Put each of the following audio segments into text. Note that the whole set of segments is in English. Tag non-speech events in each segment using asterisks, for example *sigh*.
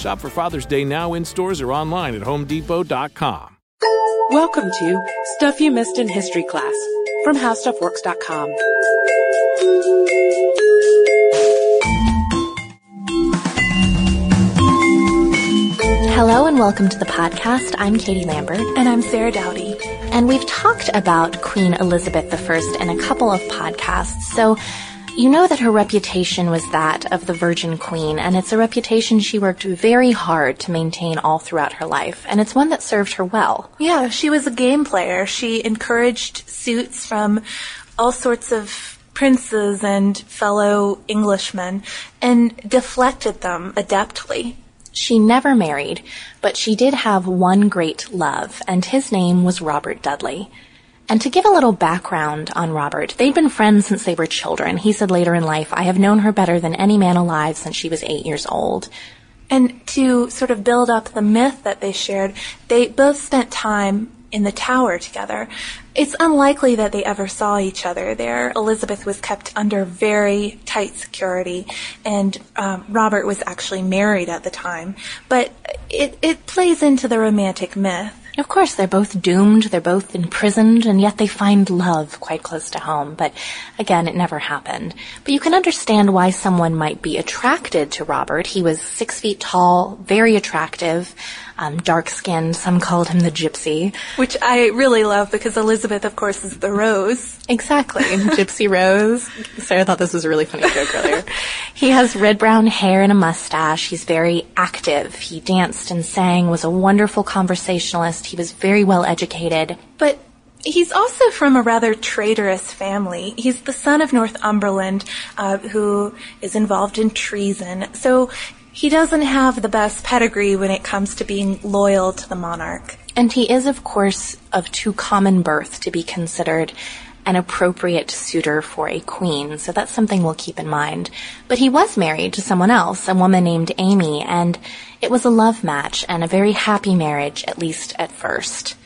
Shop for Father's Day now in stores or online at homedepot.com. Welcome to Stuff You Missed in History Class from HowStuffWorks.com. Hello and welcome to the podcast. I'm Katie Lambert. And I'm Sarah Dowdy. And we've talked about Queen Elizabeth I in a couple of podcasts. So you know that her reputation was that of the Virgin Queen, and it's a reputation she worked very hard to maintain all throughout her life, and it's one that served her well. Yeah, she was a game player. She encouraged suits from all sorts of princes and fellow Englishmen and deflected them adeptly. She never married, but she did have one great love, and his name was Robert Dudley. And to give a little background on Robert, they'd been friends since they were children. He said later in life, I have known her better than any man alive since she was eight years old. And to sort of build up the myth that they shared, they both spent time in the tower together. It's unlikely that they ever saw each other there. Elizabeth was kept under very tight security, and um, Robert was actually married at the time. But it, it plays into the romantic myth. Of course, they're both doomed, they're both imprisoned, and yet they find love quite close to home. But again, it never happened. But you can understand why someone might be attracted to Robert. He was six feet tall, very attractive, um, dark skinned. Some called him the gypsy. Which I really love because Elizabeth, of course, is the rose. Exactly. *laughs* gypsy Rose. Sarah thought this was a really funny joke earlier. *laughs* He has red brown hair and a mustache. He's very active. He danced and sang, was a wonderful conversationalist. He was very well educated. But He's also from a rather traitorous family. He's the son of Northumberland, uh, who is involved in treason. So he doesn't have the best pedigree when it comes to being loyal to the monarch. And he is, of course, of too common birth to be considered an appropriate suitor for a queen, so that's something we'll keep in mind. But he was married to someone else, a woman named Amy, and it was a love match and a very happy marriage, at least at first.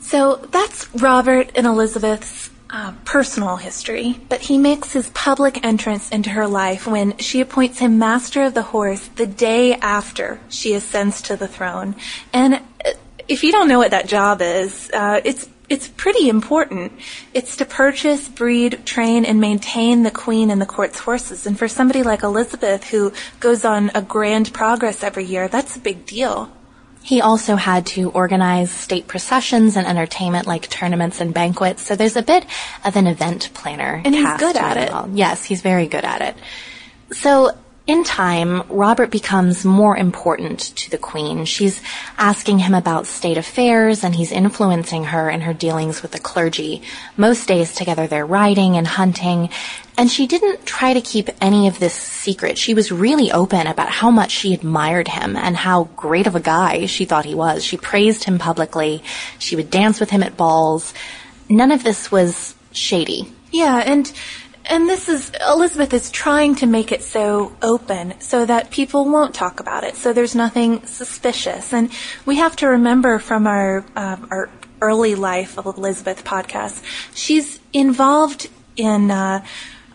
So that's Robert and Elizabeth's uh, personal history, but he makes his public entrance into her life when she appoints him Master of the Horse the day after she ascends to the throne. And uh, if you don't know what that job is, uh, it's it's pretty important. It's to purchase, breed, train, and maintain the queen and the court's horses. And for somebody like Elizabeth, who goes on a grand progress every year, that's a big deal. He also had to organize state processions and entertainment like tournaments and banquets. So there's a bit of an event planner. And he's good at it. Well. Yes, he's very good at it. So In time, Robert becomes more important to the Queen. She's asking him about state affairs and he's influencing her in her dealings with the clergy. Most days together they're riding and hunting, and she didn't try to keep any of this secret. She was really open about how much she admired him and how great of a guy she thought he was. She praised him publicly. She would dance with him at balls. None of this was shady. Yeah, and and this is, Elizabeth is trying to make it so open so that people won't talk about it. So there's nothing suspicious. And we have to remember from our, uh, our early life of Elizabeth podcast, she's involved in, uh,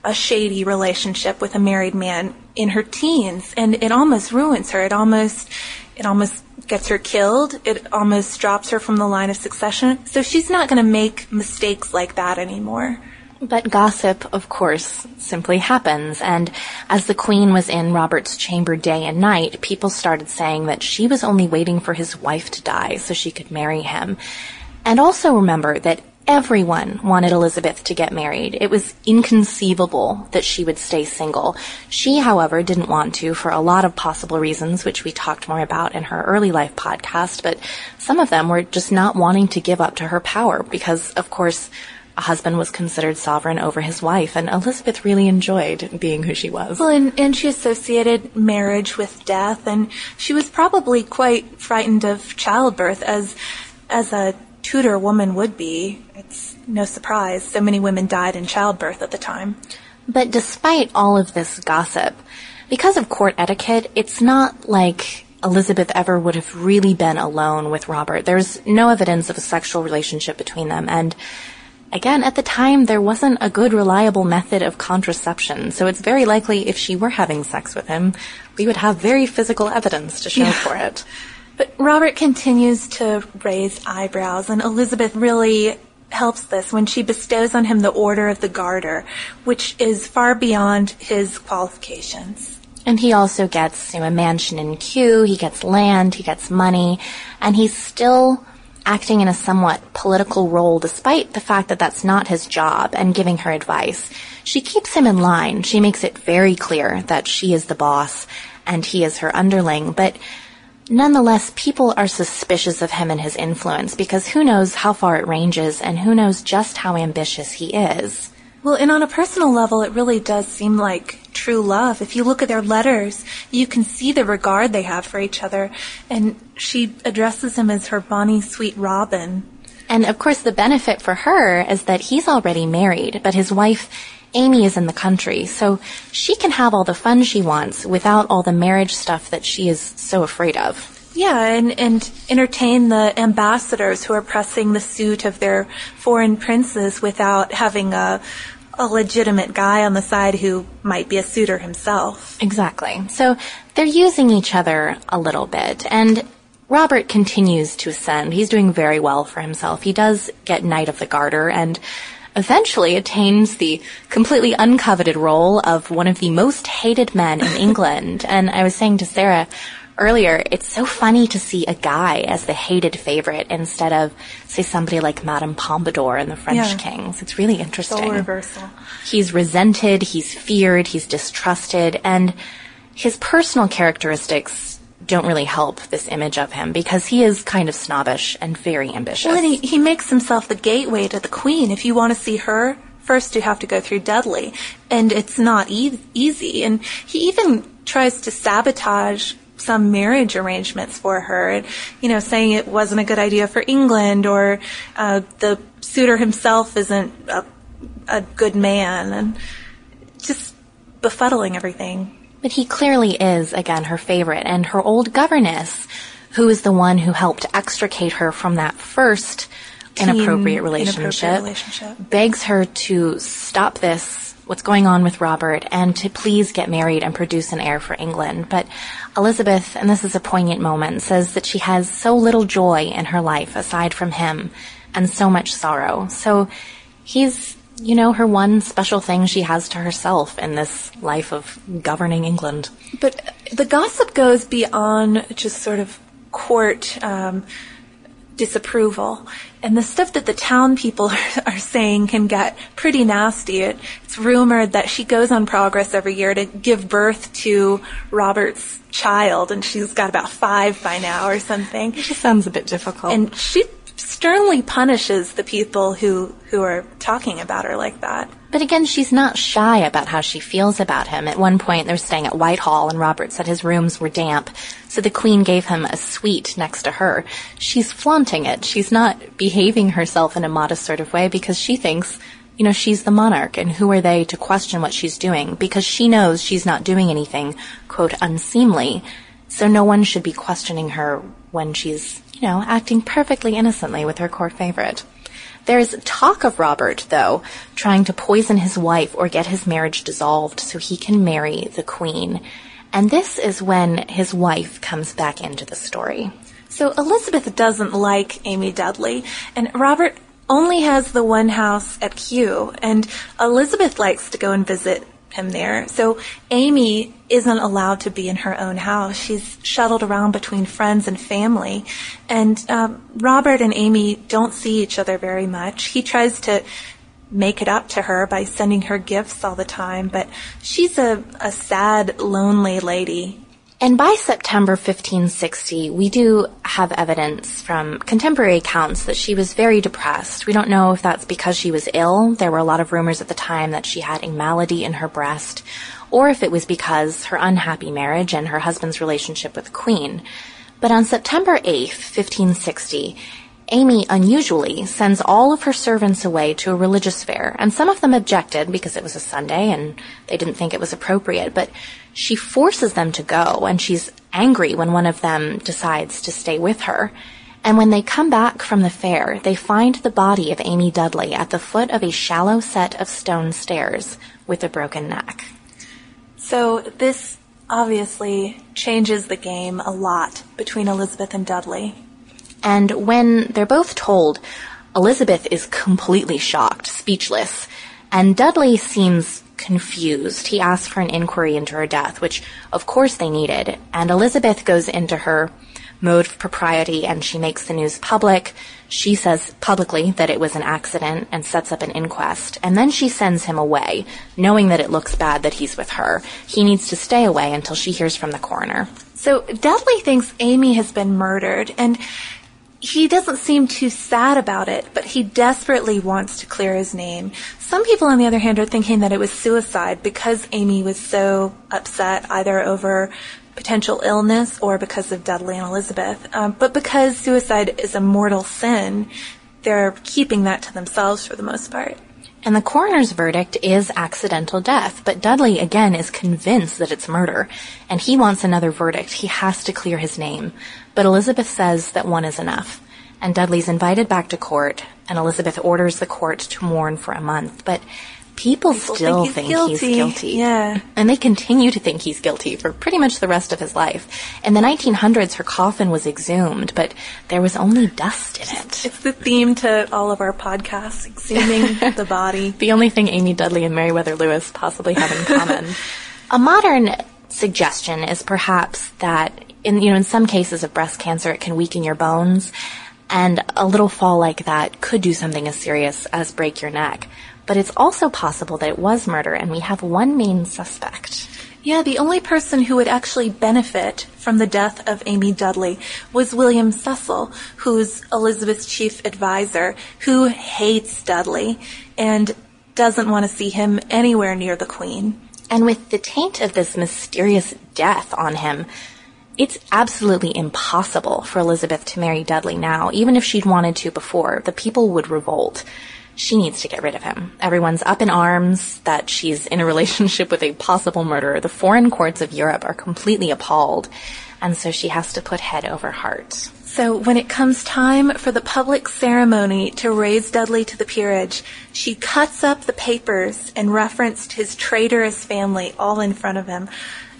a shady relationship with a married man in her teens and it almost ruins her. It almost, it almost gets her killed. It almost drops her from the line of succession. So she's not going to make mistakes like that anymore. But gossip, of course, simply happens, and as the Queen was in Robert's chamber day and night, people started saying that she was only waiting for his wife to die so she could marry him. And also remember that everyone wanted Elizabeth to get married. It was inconceivable that she would stay single. She, however, didn't want to for a lot of possible reasons, which we talked more about in her early life podcast, but some of them were just not wanting to give up to her power because, of course, a husband was considered sovereign over his wife, and Elizabeth really enjoyed being who she was. Well, and, and she associated marriage with death, and she was probably quite frightened of childbirth, as as a Tudor woman would be. It's no surprise so many women died in childbirth at the time. But despite all of this gossip, because of court etiquette, it's not like Elizabeth ever would have really been alone with Robert. There's no evidence of a sexual relationship between them, and Again, at the time, there wasn't a good, reliable method of contraception, so it's very likely if she were having sex with him, we would have very physical evidence to show yeah. for it. But Robert continues to raise eyebrows, and Elizabeth really helps this when she bestows on him the Order of the Garter, which is far beyond his qualifications. And he also gets you know, a mansion in Kew, he gets land, he gets money, and he's still acting in a somewhat political role despite the fact that that's not his job and giving her advice. She keeps him in line. She makes it very clear that she is the boss and he is her underling, but nonetheless, people are suspicious of him and his influence because who knows how far it ranges and who knows just how ambitious he is. Well, and on a personal level, it really does seem like true love. If you look at their letters, you can see the regard they have for each other. And she addresses him as her bonny, sweet Robin. And of course, the benefit for her is that he's already married, but his wife, Amy, is in the country. So she can have all the fun she wants without all the marriage stuff that she is so afraid of. Yeah, and, and entertain the ambassadors who are pressing the suit of their foreign princes without having a, a legitimate guy on the side who might be a suitor himself. Exactly. So they're using each other a little bit, and Robert continues to ascend. He's doing very well for himself. He does get Knight of the Garter and eventually attains the completely uncoveted role of one of the most hated men in *laughs* England. and I was saying to Sarah, earlier, it's so funny to see a guy as the hated favorite instead of, say, somebody like Madame Pompadour in the French yeah. Kings. It's really interesting. So reversal. He's resented, he's feared, he's distrusted, and his personal characteristics don't really help this image of him because he is kind of snobbish and very ambitious. Well, he, he makes himself the gateway to the queen. If you want to see her, first you have to go through Dudley, and it's not e- easy. And he even tries to sabotage some marriage arrangements for her, and, you know, saying it wasn't a good idea for England or uh, the suitor himself isn't a, a good man, and just befuddling everything. But he clearly is, again, her favorite, and her old governess, who is the one who helped extricate her from that first inappropriate relationship, inappropriate relationship, begs her to stop this what's going on with Robert and to please get married and produce an heir for England. But Elizabeth, and this is a poignant moment, says that she has so little joy in her life aside from him and so much sorrow. So he's, you know, her one special thing she has to herself in this life of governing England. But the gossip goes beyond just sort of court, um, disapproval. And the stuff that the town people *laughs* are saying can get pretty nasty. It, it's rumored that she goes on progress every year to give birth to Robert's child, and she's got about five by now or something. It just sounds a bit difficult. And she sternly punishes the people who, who are talking about her like that. But again, she's not shy about how she feels about him. At one point, they're staying at Whitehall, and Robert said his rooms were damp, so the Queen gave him a suite next to her. She's flaunting it. She's not behaving herself in a modest sort of way because she thinks, you know, she's the monarch, and who are they to question what she's doing? Because she knows she's not doing anything, quote, unseemly. So no one should be questioning her when she's, you know, acting perfectly innocently with her court favorite. There's talk of Robert, though, trying to poison his wife or get his marriage dissolved so he can marry the queen. And this is when his wife comes back into the story. So Elizabeth doesn't like Amy Dudley, and Robert only has the one house at Kew, and Elizabeth likes to go and visit him there. So Amy isn't allowed to be in her own house. She's shuttled around between friends and family. And um, Robert and Amy don't see each other very much. He tries to make it up to her by sending her gifts all the time, but she's a, a sad, lonely lady. And by September 1560, we do have evidence from contemporary accounts that she was very depressed. We don't know if that's because she was ill. There were a lot of rumors at the time that she had a malady in her breast, or if it was because her unhappy marriage and her husband's relationship with the Queen. But on September 8th, 1560, Amy unusually sends all of her servants away to a religious fair, and some of them objected because it was a Sunday and they didn't think it was appropriate, but she forces them to go, and she's angry when one of them decides to stay with her. And when they come back from the fair, they find the body of Amy Dudley at the foot of a shallow set of stone stairs with a broken neck. So this obviously changes the game a lot between Elizabeth and Dudley. And when they're both told, Elizabeth is completely shocked, speechless, and Dudley seems confused. He asks for an inquiry into her death, which of course they needed, and Elizabeth goes into her mode of propriety and she makes the news public. She says publicly that it was an accident and sets up an inquest. And then she sends him away, knowing that it looks bad that he's with her. He needs to stay away until she hears from the coroner. So Dudley thinks Amy has been murdered and he doesn't seem too sad about it, but he desperately wants to clear his name. Some people, on the other hand, are thinking that it was suicide because Amy was so upset either over potential illness or because of Dudley and Elizabeth. Um, but because suicide is a mortal sin, they're keeping that to themselves for the most part. And the coroner's verdict is accidental death, but Dudley again is convinced that it's murder, and he wants another verdict. He has to clear his name. But Elizabeth says that one is enough. And Dudley's invited back to court, and Elizabeth orders the court to mourn for a month. But people, People still think he's think guilty. he's guilty. Yeah. And they continue to think he's guilty for pretty much the rest of his life. In the 1900s, her coffin was exhumed, but there was only dust in it. It's the theme to all of our podcasts, exhuming *laughs* the body. The only thing Amy Dudley and Meriwether Lewis possibly have in common. *laughs* a modern suggestion is perhaps that in you know in some cases of breast cancer it can weaken your bones and a little fall like that could do something as serious as break your neck. But it's also possible that it was murder and we have one main suspect. Yeah, the only person who would actually benefit from the death of Amy Dudley was William Cecil, who's Elizabeth's chief advisor, who hates Dudley and doesn't want to see him anywhere near the Queen. And with the taint of this mysterious death on him, it's absolutely impossible for Elizabeth to marry Dudley now, even if she'd wanted to before. The people would revolt. She needs to get rid of him. Everyone's up in arms that she's in a relationship *laughs* with a possible murderer. The foreign courts of Europe are completely appalled. And so she has to put head over heart. So when it comes time for the public ceremony to raise Dudley to the peerage, she cuts up the papers and referenced his traitorous family all in front of him.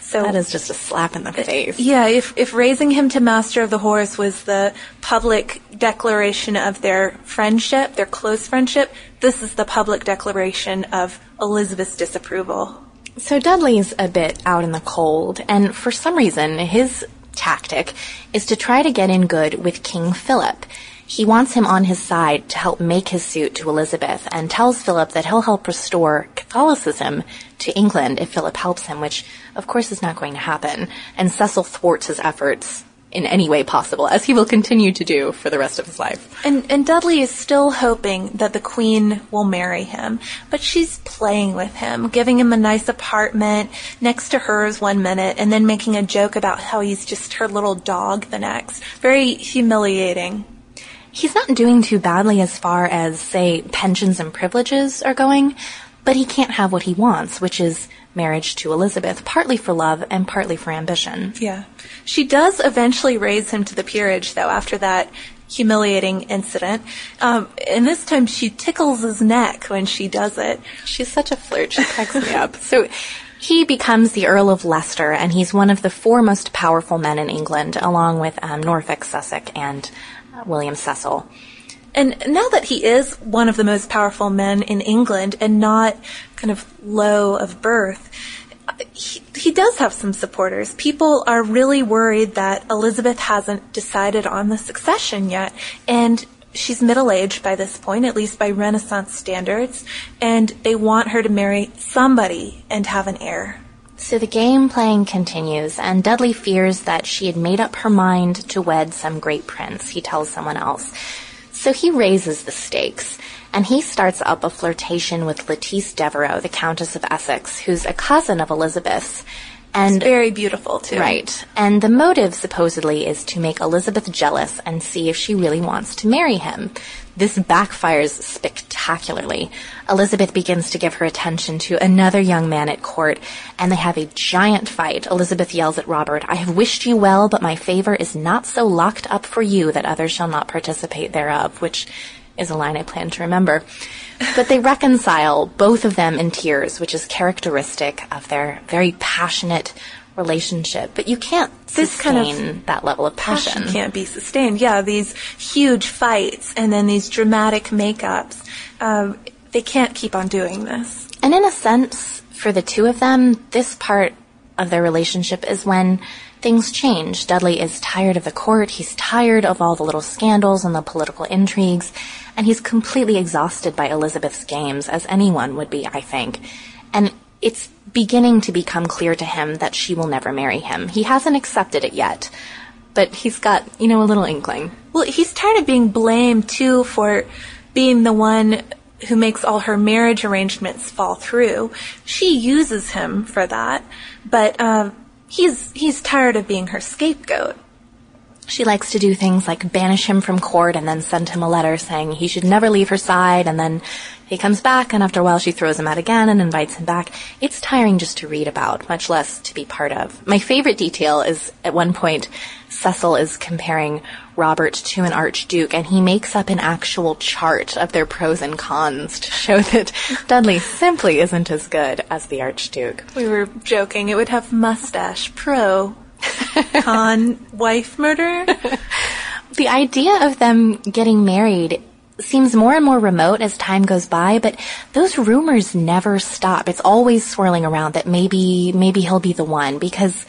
So That is just a slap in the uh, face. Yeah, if, if raising him to Master of the Horse was the public declaration of their friendship, their close friendship, this is the public declaration of Elizabeth's disapproval. So Dudley's a bit out in the cold, and for some reason, his tactic is to try to get in good with King Philip. He wants him on his side to help make his suit to Elizabeth and tells Philip that he'll help restore Catholicism to England if Philip helps him, which of course is not going to happen. And Cecil thwarts his efforts in any way possible, as he will continue to do for the rest of his life. And, and Dudley is still hoping that the Queen will marry him, but she's playing with him, giving him a nice apartment next to hers one minute, and then making a joke about how he's just her little dog the next. Very humiliating. He's not doing too badly as far as, say, pensions and privileges are going, but he can't have what he wants, which is marriage to Elizabeth, partly for love and partly for ambition. Yeah. She does eventually raise him to the peerage, though, after that humiliating incident. Um, and this time she tickles his neck when she does it. She's such a flirt. She cracks me up. *laughs* So he becomes the Earl of Leicester, and he's one of the four most powerful men in England, along with um, Norfolk, Sussex, and William Cecil. And now that he is one of the most powerful men in England and not kind of low of birth, he, he does have some supporters. People are really worried that Elizabeth hasn't decided on the succession yet. And she's middle aged by this point, at least by Renaissance standards, and they want her to marry somebody and have an heir. So the game playing continues, and Dudley fears that she had made up her mind to wed some great prince, he tells someone else. So he raises the stakes, and he starts up a flirtation with Lettice Devereux, the Countess of Essex, who's a cousin of Elizabeth's. And it's very beautiful too. Right. And the motive supposedly is to make Elizabeth jealous and see if she really wants to marry him. This backfires spectacularly. Elizabeth begins to give her attention to another young man at court, and they have a giant fight. Elizabeth yells at Robert, I have wished you well, but my favor is not so locked up for you that others shall not participate thereof, which is a line I plan to remember. But they reconcile, both of them in tears, which is characteristic of their very passionate relationship. But you can't this sustain kind of that level of passion. passion. Can't be sustained. Yeah, these huge fights and then these dramatic makeups. Um, they can't keep on doing this. And in a sense, for the two of them, this part of their relationship is when things change. Dudley is tired of the court. He's tired of all the little scandals and the political intrigues. And he's completely exhausted by Elizabeth's games, as anyone would be, I think. And it's beginning to become clear to him that she will never marry him. He hasn't accepted it yet, but he's got, you know, a little inkling. Well, he's tired of being blamed too for being the one who makes all her marriage arrangements fall through. She uses him for that, but uh, he's he's tired of being her scapegoat. She likes to do things like banish him from court and then send him a letter saying he should never leave her side and then he comes back and after a while she throws him out again and invites him back. It's tiring just to read about, much less to be part of. My favorite detail is at one point Cecil is comparing Robert to an archduke and he makes up an actual chart of their pros and cons to show *laughs* that Dudley simply isn't as good as the archduke. We were joking it would have mustache pro con *laughs* wife murder. the idea of them getting married seems more and more remote as time goes by, but those rumors never stop. It's always swirling around that maybe, maybe he'll be the one because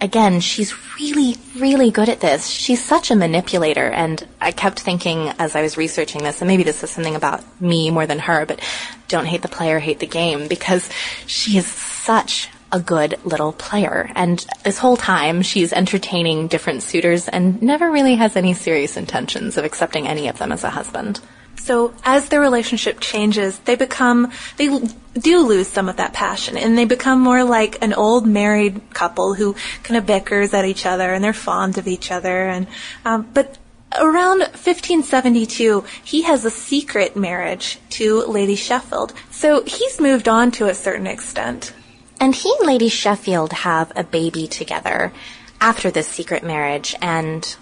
again, she's really, really good at this. She's such a manipulator. And I kept thinking as I was researching this, and maybe this is something about me more than her, but don't hate the player, hate the game because she is such a good little player. And this whole time, she's entertaining different suitors and never really has any serious intentions of accepting any of them as a husband. So as their relationship changes, they become, they do lose some of that passion and they become more like an old married couple who kind of bickers at each other and they're fond of each other. And, um, but around 1572, he has a secret marriage to Lady Sheffield. So he's moved on to a certain extent. And he and Lady Sheffield have a baby together after this secret marriage, and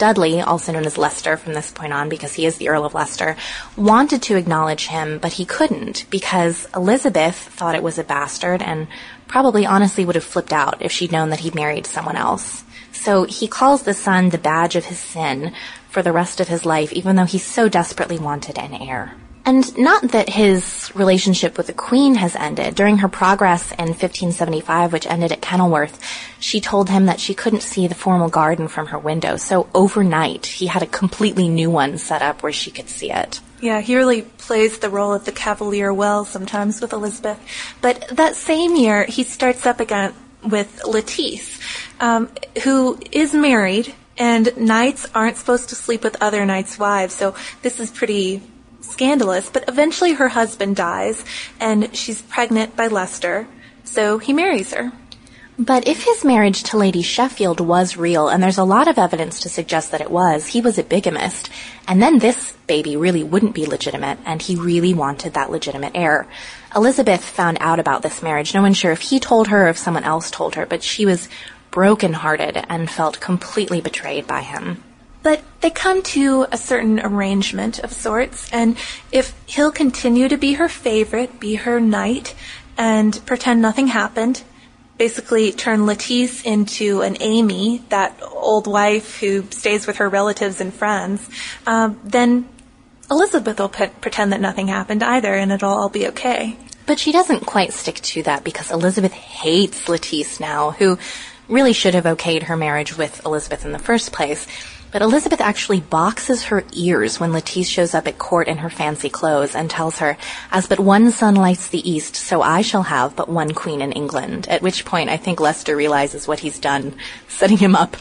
Dudley, also known as Leicester from this point on because he is the Earl of Leicester, wanted to acknowledge him, but he couldn't because Elizabeth thought it was a bastard and probably honestly would have flipped out if she'd known that he'd married someone else. So he calls the son the badge of his sin for the rest of his life, even though he so desperately wanted an heir. And not that his relationship with the Queen has ended. During her progress in 1575, which ended at Kenilworth, she told him that she couldn't see the formal garden from her window. So overnight, he had a completely new one set up where she could see it. Yeah, he really plays the role of the cavalier well sometimes with Elizabeth. But that same year, he starts up again with Lettice, um, who is married, and knights aren't supposed to sleep with other knights' wives, so this is pretty scandalous, but eventually her husband dies and she's pregnant by Leicester, so he marries her. But if his marriage to Lady Sheffield was real, and there's a lot of evidence to suggest that it was, he was a bigamist, and then this baby really wouldn't be legitimate, and he really wanted that legitimate heir. Elizabeth found out about this marriage. No one's sure if he told her or if someone else told her, but she was brokenhearted and felt completely betrayed by him. But they come to a certain arrangement of sorts, and if he'll continue to be her favorite, be her knight, and pretend nothing happened, basically turn Lettice into an Amy, that old wife who stays with her relatives and friends, uh, then Elizabeth will pretend that nothing happened either, and it'll all be okay. But she doesn't quite stick to that because Elizabeth hates Lettice now, who really should have okayed her marriage with Elizabeth in the first place. But Elizabeth actually boxes her ears when Lettice shows up at court in her fancy clothes and tells her, as but one sun lights the east, so I shall have but one queen in England. At which point I think Leicester realizes what he's done, setting him up,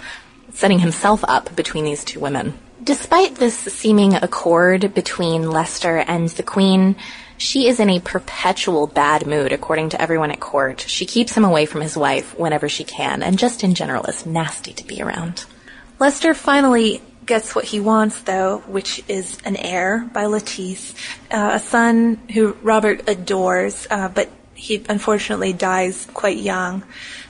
setting himself up between these two women. Despite this seeming accord between Leicester and the queen, she is in a perpetual bad mood, according to everyone at court. She keeps him away from his wife whenever she can, and just in general is nasty to be around. Leicester finally gets what he wants, though, which is an heir by Lettice, uh, a son who Robert adores, uh, but he unfortunately dies quite young.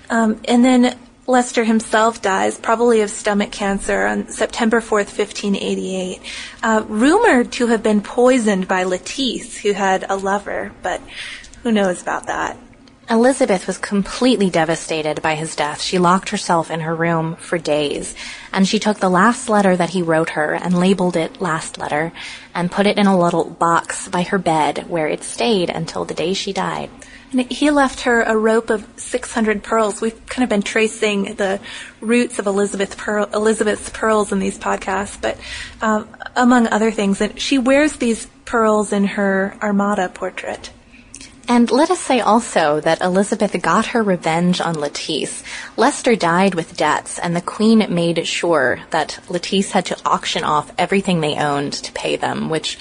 Um, and then Leicester himself dies, probably of stomach cancer, on September 4th, 1588, uh, rumored to have been poisoned by Lettice, who had a lover, but who knows about that. Elizabeth was completely devastated by his death. She locked herself in her room for days, and she took the last letter that he wrote her and labeled it last letter and put it in a little box by her bed where it stayed until the day she died. And he left her a rope of 600 pearls. We've kind of been tracing the roots of Elizabeth Pearl, Elizabeth's pearls in these podcasts, but um, among other things, and she wears these pearls in her Armada portrait. And let us say also that Elizabeth got her revenge on Lettice. Leicester died with debts, and the Queen made sure that Lettice had to auction off everything they owned to pay them, which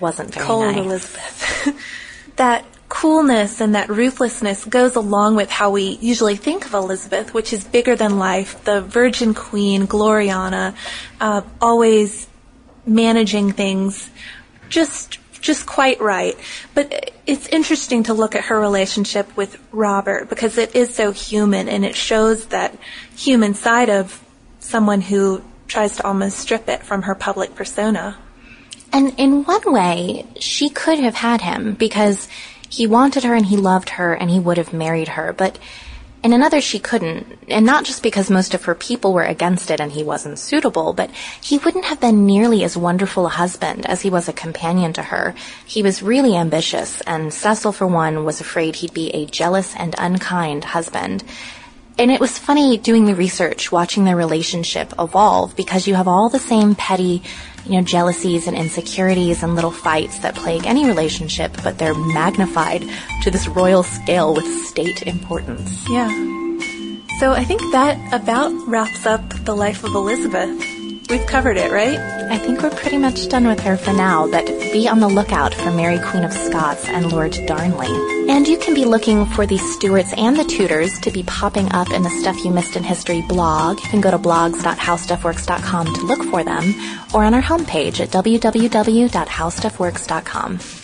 wasn't very Cold nice. Elizabeth. *laughs* that coolness and that ruthlessness goes along with how we usually think of Elizabeth, which is bigger than life, the Virgin Queen, Gloriana, uh, always managing things just just quite right. But it's interesting to look at her relationship with Robert because it is so human and it shows that human side of someone who tries to almost strip it from her public persona. And in one way, she could have had him because he wanted her and he loved her and he would have married her. But in another, she couldn't. And not just because most of her people were against it and he wasn't suitable, but he wouldn't have been nearly as wonderful a husband as he was a companion to her. He was really ambitious, and Cecil, for one, was afraid he'd be a jealous and unkind husband. And it was funny doing the research, watching their relationship evolve, because you have all the same petty, you know, jealousies and insecurities and little fights that plague any relationship, but they're magnified to this royal scale with state importance. Yeah. So I think that about wraps up the life of Elizabeth. We've covered it, right? I think we're pretty much done with her for now, but be on the lookout for Mary Queen of Scots and Lord Darnley. And you can be looking for the Stuarts and the Tudors to be popping up in the Stuff You Missed in History blog. You can go to blogs.howstuffworks.com to look for them, or on our homepage at www.howstuffworks.com.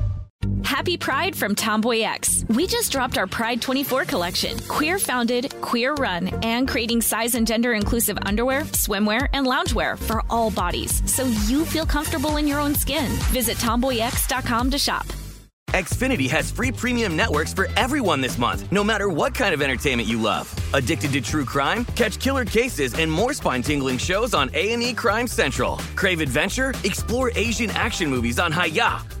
Happy Pride from Tomboy X. We just dropped our Pride 24 collection. Queer founded, queer run, and creating size and gender inclusive underwear, swimwear, and loungewear for all bodies so you feel comfortable in your own skin. Visit tomboyx.com to shop. Xfinity has free premium networks for everyone this month, no matter what kind of entertainment you love. Addicted to true crime? Catch killer cases and more spine-tingling shows on A&E Crime Central. Crave adventure? Explore Asian action movies on Hi-YAH.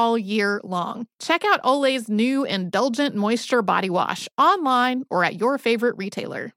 all year long. Check out Olay's new Indulgent Moisture Body Wash online or at your favorite retailer.